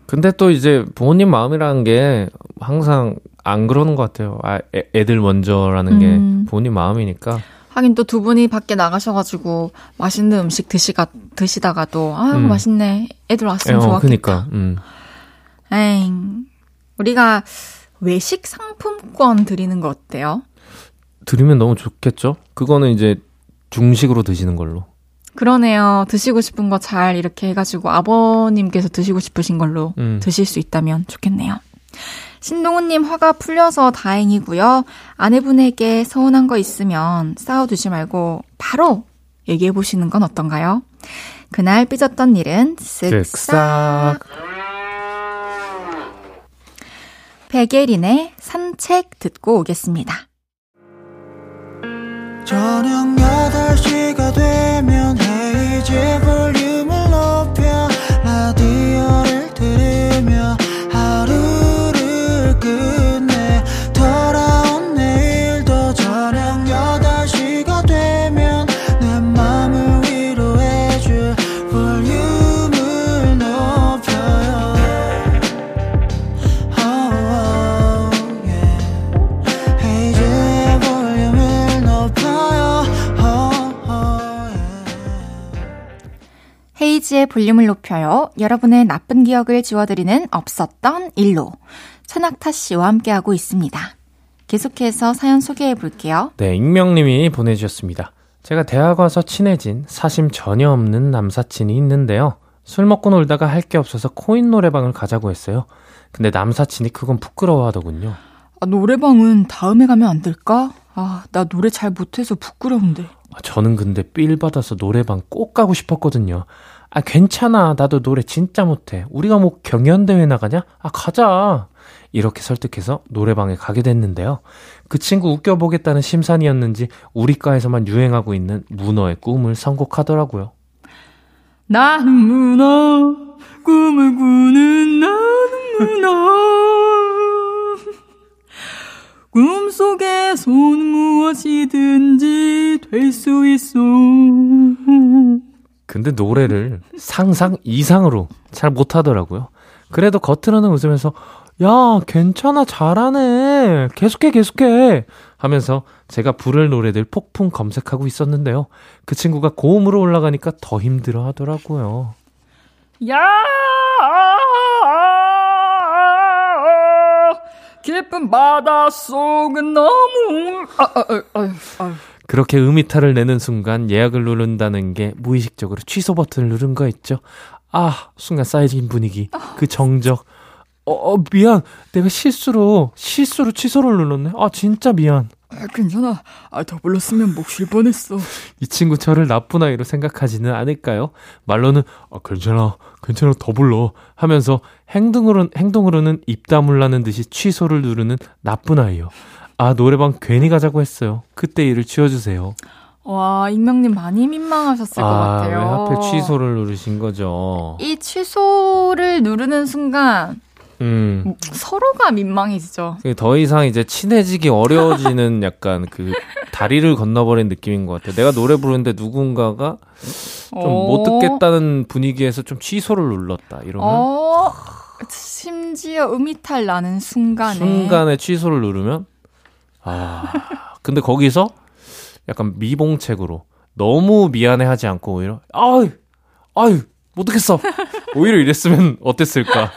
근데 또 이제 부모님 마음이라는 게 항상 안 그러는 것 같아요. 아, 애, 애들 먼저라는
음.
게 부모님 마음이니까.
하긴 또 두 분이 밖에 나가셔가지고 맛있는 음식 드시가, 드시다가도, 아유, 음. 맛있네. 애들 왔으면 어, 좋았겠다. 그니까, 음. 에잉. 우리가 외식 상품권 드리는 거 어때요?
드리면 너무 좋겠죠? 그거는 이제 중식으로 드시는 걸로.
그러네요. 드시고 싶은 거 잘 이렇게 해가지고 아버님께서 드시고 싶으신 걸로 음. 드실 수 있다면 좋겠네요. 신동훈님 화가 풀려서 다행이고요. 아내분에게 서운한 거 있으면 싸워두지 말고 바로 얘기해 보시는 건 어떤가요? 그날 삐졌던 일은 쓱싹. 백예린의 산책 듣고 오겠습니다. 저녁 8시가 되면 헤이즈 볼륨 을 헤이지의 볼륨을 높여요. 여러분의 나쁜 기억을 지워드리는 없었던 일로 천학타 씨와 함께하고 있습니다. 계속해서 사연 소개해 볼게요.
네, 익명님이 보내주셨습니다. 제가 대학 와서 친해진 사심 전혀 없는 남사친이 있는데요. 술 먹고 놀다가 할 게 없어서 코인 노래방을 가자고 했어요. 근데 남사친이 그건 부끄러워 하더군요.
아, 노래방은 다음에 가면 안 될까? 아, 나 노래 잘 못해서 부끄러운데.
아, 저는 근데 삘 받아서 노래방 꼭 가고 싶었거든요. 아, 괜찮아. 나도 노래 진짜 못해. 우리가 뭐 경연대회 나가냐? 아, 가자. 이렇게 설득해서 노래방에 가게 됐는데요. 그 친구 웃겨보겠다는 심산이었는지 우리과에서만 유행하고 있는 문어의 꿈을 선곡하더라고요.
나는 문어, 꿈을 꾸는 나는 문어. 꿈속에손 무엇이든지 될 수 있어.
근데 노래를 상상 이상으로 잘 못하더라고요. 그래도 겉으로는 웃으면서 야 괜찮아 잘하네 계속해 계속해 하면서 제가 부를 노래들 폭풍 검색하고 있었는데요. 그 친구가 고음으로 올라가니까 더 힘들어 하더라고요. 야
깊은 바닷속은 너무 아, 아, 아, 아, 아.
그렇게 음이탈을 내는 순간 예약을 누른다는 게 무의식적으로 취소 버튼을 누른 거 있죠. 아, 순간 쌓여진 분위기. 그 정적. 어, 어, 미안. 내가 실수로, 실수로 취소를 눌렀네. 아, 진짜 미안.
아, 괜찮아. 아, 더 불렀으면 목쉴 뻔했어.
이 친구 저를 나쁜 아이로 생각하지는 않을까요? 말로는, 아, 괜찮아. 괜찮아. 더 불러. 하면서 행동으로는, 행동으로는 입 다물라는 듯이 취소를 누르는 나쁜 아이요. 아, 노래방 괜히 가자고 했어요. 그때 일을 지워주세요.
와, 익명님 많이 민망하셨을 아, 것 같아요.
왜 하필 취소를 누르신 거죠?
이 취소를 누르는 순간, 음. 서로가 민망해지죠.
더 이상 이제 친해지기 어려워지는 약간 그 다리를 건너버린 느낌인 것 같아요. 내가 노래 부르는데 누군가가 좀못 어. 듣겠다는 분위기에서 좀 취소를 눌렀다. 이러면. 어,
심지어 음이탈 나는 순간에.
순간에 취소를 누르면 아, 근데 거기서 약간 미봉책으로 너무 미안해하지 않고 오히려 아유, 아유, 못듣겠어. 오히려 이랬으면 어땠을까?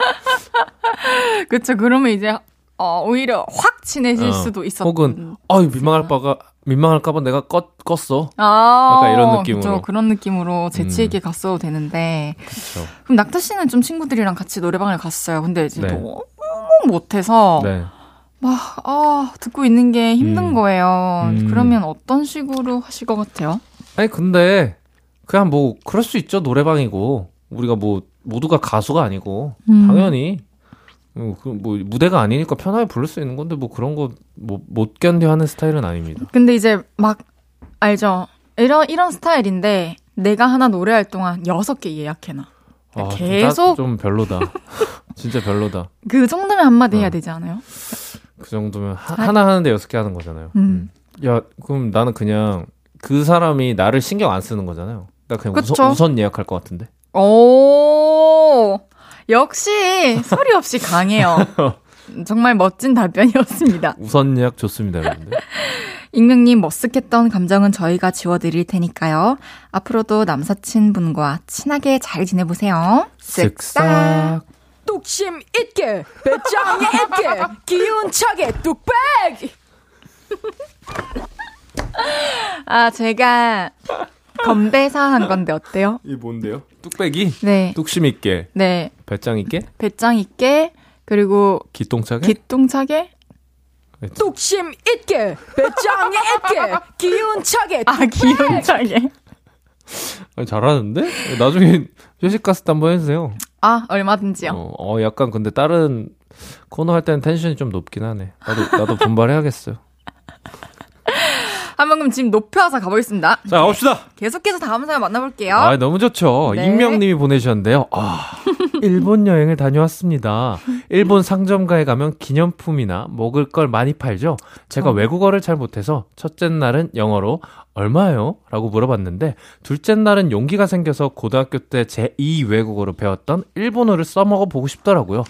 그쵸. 그러면 이제 어, 오히려 확 친해질 어, 수도 있었.
혹은 아유 민망할 바가 민망할까봐 내가 껐 껐어. 아, 약간 이런 느낌으로.
그쵸, 그런 느낌으로 재치 있게 음. 갔어도 되는데. 그쵸. 그럼 낙타 씨는 좀 친구들이랑 같이 노래방을 갔어요. 근데 이제 네. 너무 못해서. 네. 막, 아, 듣고 있는 게 힘든 음. 거예요. 음. 그러면 어떤 식으로 하실 것 같아요?
아니, 근데, 그냥 뭐, 그럴 수 있죠. 노래방이고. 우리가 뭐, 모두가 가수가 아니고, 음. 당연히, 뭐, 그 뭐, 무대가 아니니까 편하게 부를 수 있는 건데, 뭐, 그런 거, 뭐, 못 견뎌 하는 스타일은 아닙니다.
근데 이제 막, 알죠? 이런, 이런 스타일인데, 내가 하나 노래할 동안 여섯 개 예약해놔. 아, 계속.
좀 별로다. 진짜 별로다.
그 정도면 한마디 어. 해야 되지 않아요?
그 정도면 하, 나 하는데 여섯 개 하는 거잖아요. 음. 음. 야, 그럼 나는 그냥 그 사람이 나를 신경 안 쓰는 거잖아요. 나 그냥 우선, 우선 예약할 것 같은데.
오, 역시 소리 없이 강해요. 정말 멋진 답변이었습니다.
우선 예약 좋습니다, 여러분들.
익명님 머쓱했던 감정은 저희가 지워드릴 테니까요. 앞으로도 남사친분과 친하게 잘 지내보세요.
쓱싹.
뚝심 있게, 배짱이 있게, 기운차게 뚝배기! 아, 제가 건배사 한 건데 어때요?
이 뭔데요? 뚝배기?
네.
뚝심 있게.
네.
배짱 있게?
배짱 있게, 그리고
기똥차게?
기똥차게?
네.
뚝심 있게, 배짱 있게, 기운차게. 아, 기운차게.
아니, 잘하는데? 나중에 회식 갔을 때 한번 해주세요.
아, 얼마든지요.
어, 어, 약간 근데 다른 코너 할 때는 텐션이 좀 높긴 하네. 나도, 나도 분발해야겠어요.
한번 그럼 지금 높여서 가보겠습니다.
자, 가봅시다!
계속해서 다음 사연 만나볼게요.
아, 너무 좋죠.
네.
익명님이 보내주셨는데요. 아, 일본 여행을 다녀왔습니다. 일본 상점가에 가면 기념품이나 먹을 걸 많이 팔죠. 제가
어.
외국어를 잘 못해서 첫째 날은 영어로 얼마예요? 라고 물어봤는데 둘째 날은 용기가 생겨서 고등학교 때 제2 외국어로 배웠던 일본어를 써먹어 보고 싶더라고요.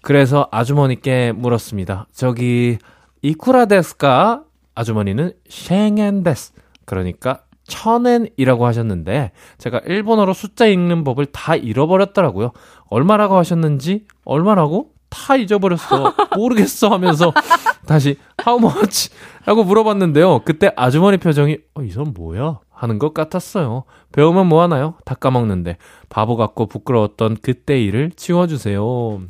그래서 아주머니께 물었습니다. 저기 이쿠라 데스까? 아주머니는 셴엔 데스. 그러니까 천엔이라고 하셨는데 제가 일본어로 숫자 읽는 법을 다 잃어버렸더라고요. 얼마라고 하셨는지 얼마라고 다 잊어버렸어. 모르겠어 하면서 다시 how much? 라고 물어봤는데요. 그때 아주머니 표정이 어, 이 사람 뭐야? 하는 것 같았어요. 배우면 뭐 하나요? 다 까먹는데 바보 같고 부끄러웠던 그때 일을 지워주세요.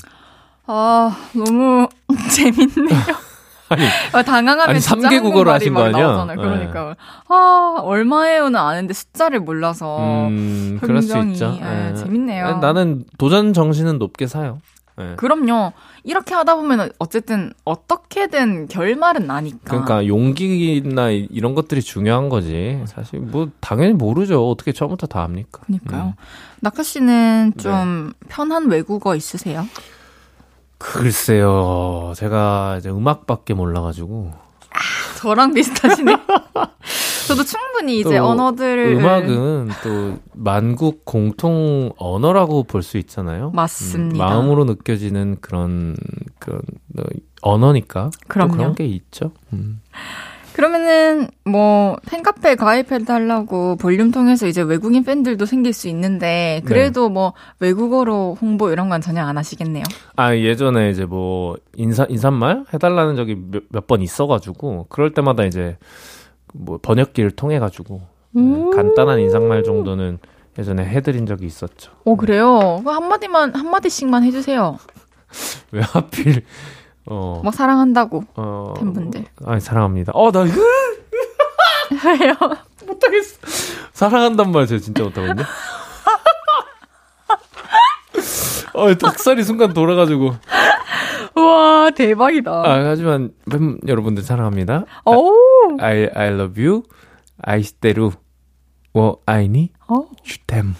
아, 너무 재밌네요.
아니,
아, 당황하면
아니,
진짜
삼개 국어를
한국말이
하신 막거 아니야?
나오잖아요. 그러니까 아 얼마예요는 아는데 숫자를 몰라서
음, 그럴 수
굉장히,
있죠.
예,
예.
재밌네요.
나는 도전 정신은 높게 사요. 예.
그럼요. 이렇게 하다 보면 어쨌든 어떻게든 결말은 나니까.
그러니까 용기나 이- 이런 것들이 중요한 거지. 사실 뭐 당연히 모르죠. 어떻게 처음부터 다 합니까?
그러니까요.
음.
낙하 씨는
네.
좀 편한 외국어 있으세요?
글쎄요. 제가 이제 음악밖에 몰라가지고
저랑 비슷하시네. 저도 충분히 이제
또
언어들을
음악은 또 만국 공통 언어라고 볼 수 있잖아요.
맞습니다.
음, 마음으로 느껴지는 그런 그런 어, 언어니까 또
그럼요.
그런 게 있죠. 음.
그러면은 뭐 팬카페 가입해 달라고 볼륨 통해서 이제 외국인 팬들도 생길 수 있는데 그래도
네.
뭐 외국어로 홍보 이런 건 전혀 안 하시겠네요.
아 예전에 이제 뭐 인사 인사말 해달라는 적이 몇 번 있어가지고 그럴 때마다 이제 뭐 번역기를 통해 가지고
음.
간단한 인사말 정도는 예전에 해드린 적이 있었죠.
오 그래요? 그 한마디만 한 마디씩만 해주세요.
왜 하필 어,
막 사랑한다고
어
팬분들.
아니 사랑합니다. 어나
왜요?
못하겠어. 사랑한단 말 제가 진짜 못하거든요. 어, 닭살이 순간 돌아가지고.
와 대박이다.
아, 하지만 팬 여러분들 사랑합니다.
오.
I I love you. 아이스테루. 워 아이니.
어.
슈템.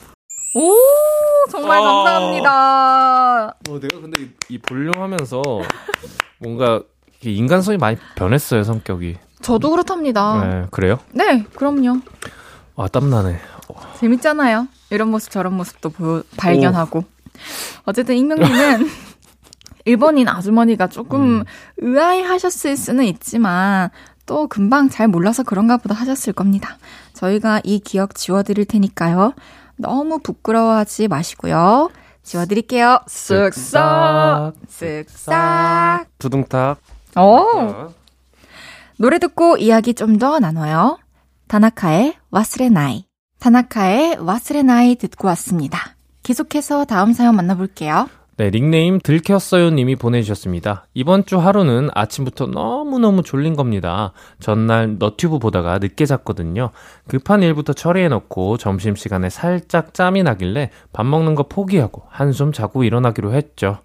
오 정말
어.
감사합니다.
어, 내가 근데 이, 이 볼륨 하면서 뭔가 인간성이 많이 변했어요, 성격이.
저도 그렇답니다.
네, 그래요?
네, 그럼요.
아, 땀나네.
재밌잖아요. 이런 모습 저런 모습도 보, 발견하고. 어쨌든 익명님은 일본인 아주머니가 조금
음.
의아해하셨을 수는 있지만 또 금방 잘 몰라서 그런가 보다 하셨을 겁니다. 저희가 이 기억 지워드릴 테니까요. 너무 부끄러워하지 마시고요. 지워드릴게요. 쓱싹 쓱싹.
두둥탁.
오. 노래 듣고 이야기 좀 더 나눠요. 타나카의 와스레나이. 타나카의 와스레나이 듣고 왔습니다. 계속해서 다음 사연 만나볼게요.
네, 닉네임 들켰어요 님이 보내주셨습니다. 이번 주 하루는 아침부터 너무너무 졸린 겁니다. 전날 너튜브 보다가 늦게 잤거든요. 급한 일부터 처리해놓고 점심시간에 살짝 짬이 나길래 밥 먹는 거 포기하고 한숨 자고 일어나기로 했죠.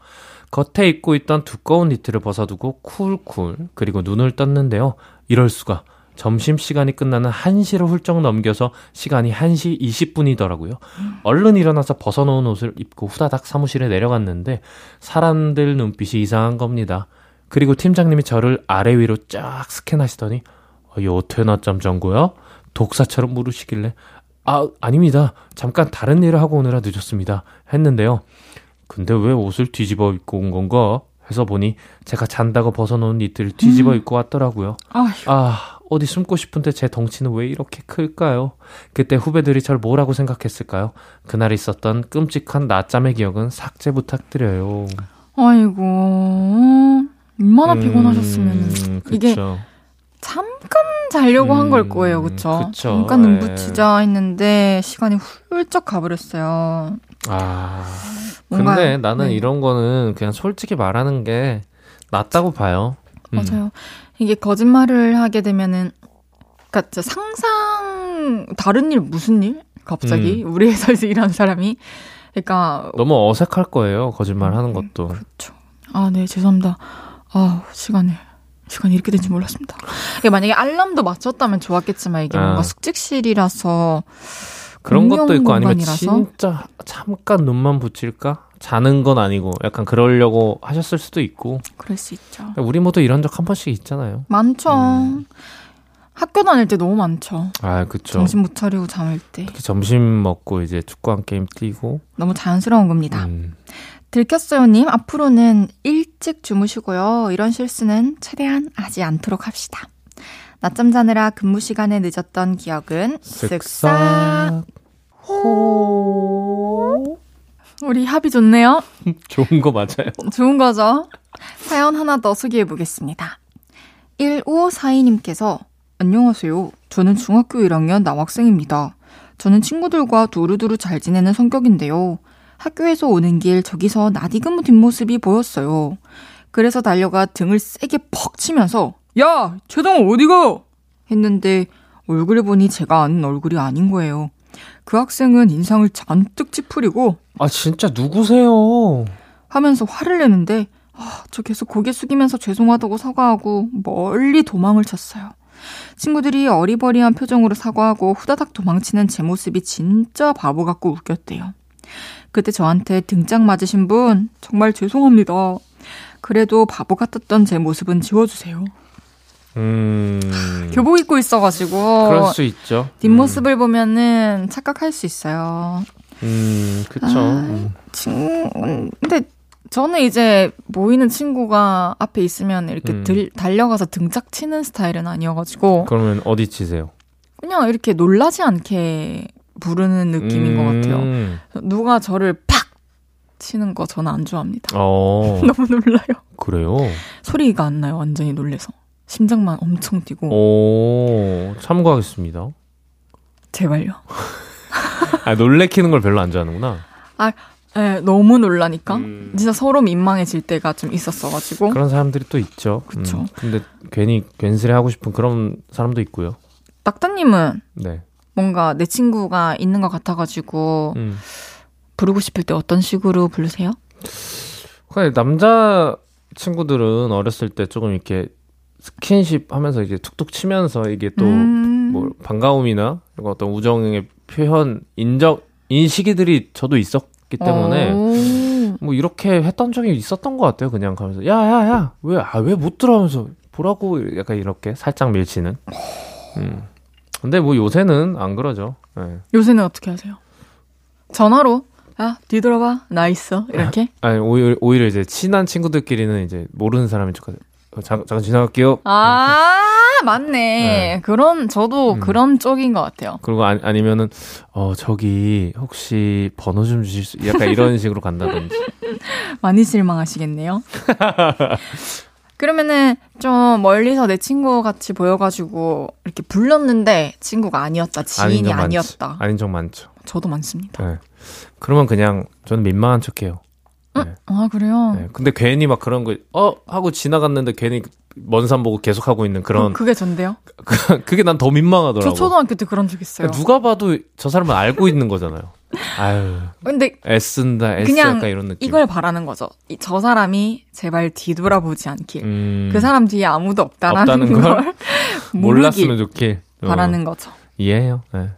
겉에 입고 있던 두꺼운 니트를 벗어두고 쿨쿨 그리고 눈을 떴는데요. 이럴 수가. 점심시간이 끝나는 1시를 훌쩍 넘겨서 시간이 1시 20분이더라고요. 얼른 일어나서 벗어놓은 옷을 입고 후다닥 사무실에 내려갔는데 사람들 눈빛이 이상한 겁니다. 그리고 팀장님이 저를 아래 위로 쫙 스캔하시더니 어, 이 어떻게 낮잠 잔 거야? 독사처럼 물으시길래 아 아닙니다. 잠깐 다른 일을 하고 오느라 늦었습니다. 했는데요. 근데 왜 옷을 뒤집어 입고 온 건가? 해서 보니 제가 잔다고 벗어놓은 니트를 뒤집어 입고 왔더라고요.
아휴.
아 어디 숨고 싶은데 제 덩치는 왜 이렇게 클까요? 그때 후배들이 절 뭐라고 생각했을까요? 그날 있었던 끔찍한 낮잠의 기억은 삭제 부탁드려요.
아이고, 얼마나
음,
피곤하셨으면. 이게 잠깐 자려고 한걸 거예요,
음,
그쵸?
그쵸.
잠깐
예.
눈붙이자 했는데 시간이 훌쩍 가버렸어요.
아,
뭔가-
근데 나는
네.
이런 거는 그냥 솔직히 말하는 게 낫다고 봐요. 음.
맞아요. 이게 거짓말을 하게 되면은, 그니까 상상, 다른 일, 무슨 일? 갑자기?
음.
우리 회사에서 일하는 사람이. 그러니까
너무 어색할 거예요. 거짓말 하는 것도.
그렇죠. 아, 네, 죄송합니다. 아, 시간을 시간이 이렇게 된지 몰랐습니다. 이게 만약에 알람도 맞췄다면 좋았겠지만 이게
아.
뭔가 숙직실이라서
그런 것도 있고 아니면
공간이라서?
진짜 잠깐 눈만 붙일까? 자는 건 아니고 약간 그러려고 하셨을 수도 있고.
그럴 수 있죠.
우리 모두 이런 적 한 번씩 있잖아요.
많죠.
음.
학교 다닐 때 너무 많죠.
아, 그쵸.
정신 못 차리고 잠을 때
특히 점심 먹고 이제 축구 한 게임 뛰고.
너무 자연스러운 겁니다.
음.
들켰어요님 앞으로는 일찍 주무시고요. 이런 실수는 최대한 하지 않도록 합시다. 낮잠 자느라 근무 시간에 늦었던 기억은. 쓱싹.
호.
우리 합이 좋네요.
좋은 거 맞아요.
좋은 거죠? 사연 하나 더 소개해 보겠습니다. 1542님께서 안녕하세요. 저는 중학교 1학년 남학생입니다. 저는 친구들과 두루두루 잘 지내는 성격인데요. 학교에서 오는 길 저기서 나디그무 뒷모습이 보였어요. 그래서 달려가 등을 세게 퍽 치면서 야! 최동호 어디가? 했는데 얼굴을 보니 제가 아는 얼굴이 아닌 거예요. 그 학생은 인상을 잔뜩 찌푸리고
아, 진짜 누구세요?
하면서 화를 내는데 아, 저 계속 고개 숙이면서 죄송하다고 사과하고 멀리 도망을 쳤어요. 친구들이 어리버리한 표정으로 사과하고 후다닥 도망치는 제 모습이 진짜 바보 같고 웃겼대요. 그때 저한테 등짝 맞으신 분 정말 죄송합니다. 그래도 바보 같았던 제 모습은 지워주세요.
음.
교복 입고 있어가지고
그럴 수 있죠.
뒷모습을 보면은 착각할 수 있어요.
음, 그쵸.
아.
음.
친, 근데 저는 이제 모이는 친구가 앞에 있으면 이렇게
음.
들, 달려가서 등짝 치는 스타일은 아니어가지고
그러면 어디 치세요?
그냥 이렇게 놀라지 않게 부르는 느낌인 것 같아요.
음.
누가 저를 팍 치는 거 저는 안 좋아합니다.
어,
너무 놀라요.
그래요?
소리가 안 나요. 완전히 놀래서. 심장만 엄청 뛰고.
오, 참고하겠습니다.
제발요.
아, 놀래키는 걸 별로 안 좋아하는구나.
네, 너무 놀라니까.
음.
진짜 서로 민망해질 때가 좀 있었어가지고.
그런 사람들이 또 있죠.
그쵸.
음, 근데 괜히 괜스레 하고 싶은 그런 사람도 있고요.
낙타님은
네.
뭔가 내 친구가 있는 것 같아가지고
음.
부르고 싶을 때 어떤 식으로 부르세요?
그냥 남자 친구들은 어렸을 때 조금 이렇게 스킨십 하면서 이게 툭툭 치면서 이게 또
음.
뭐 반가움이나 어떤 우정의 표현 인적 인식이들이 저도 있었기 때문에
오.
뭐 이렇게 했던 적이 있었던 것 같아요. 그냥 가면서 야야야 왜 아 왜 못 들어하면서 보라고 약간 이렇게 살짝 밀치는. 음. 근데 뭐 요새는 안 그러죠. 네.
요새는 어떻게 하세요? 전화로 야 뒤돌아봐 나 있어 이렇게
아니 오히려 오히려 이제 친한 친구들끼리는 이제 모르는 사람이 조금 어, 잠, 잠깐 지나갈게요.
아 맞네
네.
그런 저도
음.
그런 쪽인 것 같아요
그리고 아니, 아니면은 어 저기 혹시 번호 좀 주실 수 약간 이런 식으로 간다든지.
많이 실망하시겠네요 그러면은 좀 멀리서 내 친구 같이 보여가지고 이렇게 불렀는데 친구가 아니었다 지인이
적 많지.
아니었다
아닌 적 많죠.
저도 많습니다
네. 그러면 그냥 저는 민망한 척해요. 네.
아 그래요
네. 근데 괜히 막 그런 거, 어? 하고 지나갔는데 괜히 먼 산 보고 계속 하고 있는 그런,
어, 그게 전데요
그게 난 더 민망하더라고.
저 초등학교 때 그런 적 있어요
누가 봐도 저 사람은 알고 있는 거잖아요. 아유,
근데
애쓴다, 애써
그냥
이런 느낌.
이걸 바라는 거죠. 이- 저 사람이 제발 뒤돌아보지 않길.
음,
그 사람 뒤에 아무도 없다라는
걸
걸
몰랐으면 좋길. 어,
바라는 거죠.
이해해요. 네.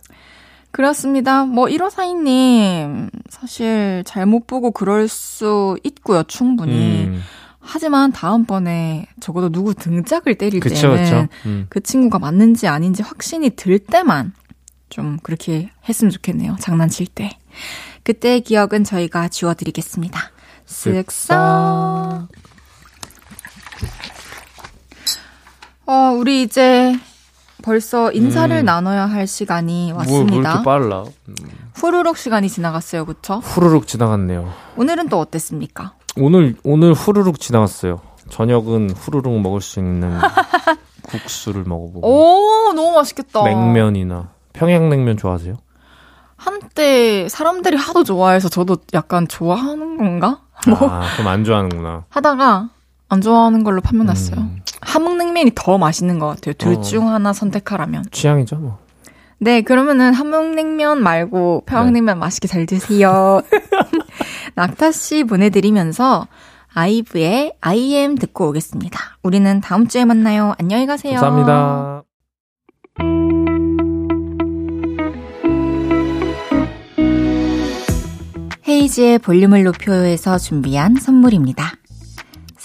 그렇습니다. 뭐 1호사인님 사실 잘못 보고 그럴 수 있고요. 충분히.
음,
하지만 다음번에 적어도 누구 등짝을 때릴
그쵸,
때는
그쵸. 음.
그 친구가 맞는지 아닌지 확신이 들 때만 좀 그렇게 했으면 좋겠네요. 장난칠 때. 그때의 기억은 저희가 지워드리겠습니다. 쓱싹. 어, 우리 이제 벌써 인사를 음. 나눠야 할 시간이 왔습니다.
뭐, 뭐 이렇게 빨라?
음. 후루룩 시간이 지나갔어요, 그쵸?
후루룩 지나갔네요.
오늘은 또 어땠습니까?
오늘 오늘 후루룩 지나갔어요. 저녁은 후루룩 먹을 수 있는 국수를 먹어보고.
오, 너무 맛있겠다.
냉면이나 평양냉면 좋아하세요?
한때 사람들이 하도 좋아해서 저도 약간 좋아하는 건가?
뭐 아, 그럼 안 좋아하는구나.
하다가 안 좋아하는 걸로 판명났어요. 음. 함흥냉면이 더 맛있는 것 같아요. 둘중 어. 하나 선택하라면.
취향이죠, 뭐.
네, 그러면은 함흥냉면 말고 평양냉면 네. 맛있게 잘 드세요. 낙타 씨 보내드리면서 아이브의 I am 듣고 오겠습니다. 우리는 다음 주에 만나요. 안녕히 가세요.
감사합니다.
헤이즈의 볼륨을 높여요에서 준비한 선물입니다.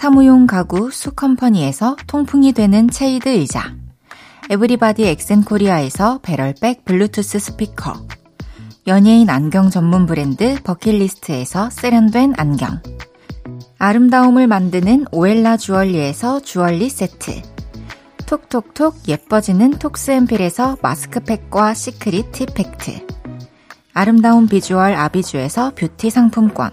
사무용 가구 수컴퍼니에서 통풍이 되는 체이드 의자. 에브리바디 엑센코리아에서 배럴백 블루투스 스피커. 연예인 안경 전문 브랜드 버킷리스트에서 세련된 안경. 아름다움을 만드는 오엘라 주얼리에서 주얼리 세트. 톡톡톡 예뻐지는 톡스앰필에서 마스크팩과 시크릿 티팩트. 아름다운 비주얼 아비주에서 뷰티 상품권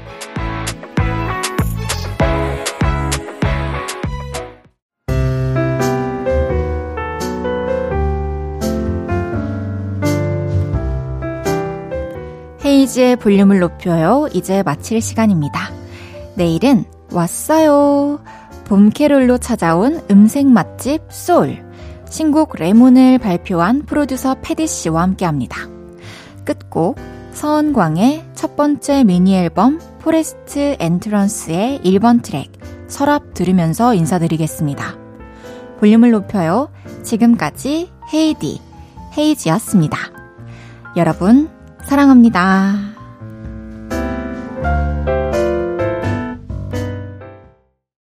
헤이지의 볼륨을 높여요. 이제 마칠 시간입니다. 내일은 왔어요. 봄캐롤로 찾아온 음색 맛집 소울. 신곡 레몬을 발표한 프로듀서 패디 씨와 함께 합니다. 끝곡 서은광의 첫 번째 미니 앨범 포레스트 엔트런스의 1번 트랙 서랍 들으면서 인사드리겠습니다. 볼륨을 높여요. 지금까지 헤이디, 헤이즈였습니다. 여러분, 사랑합니다.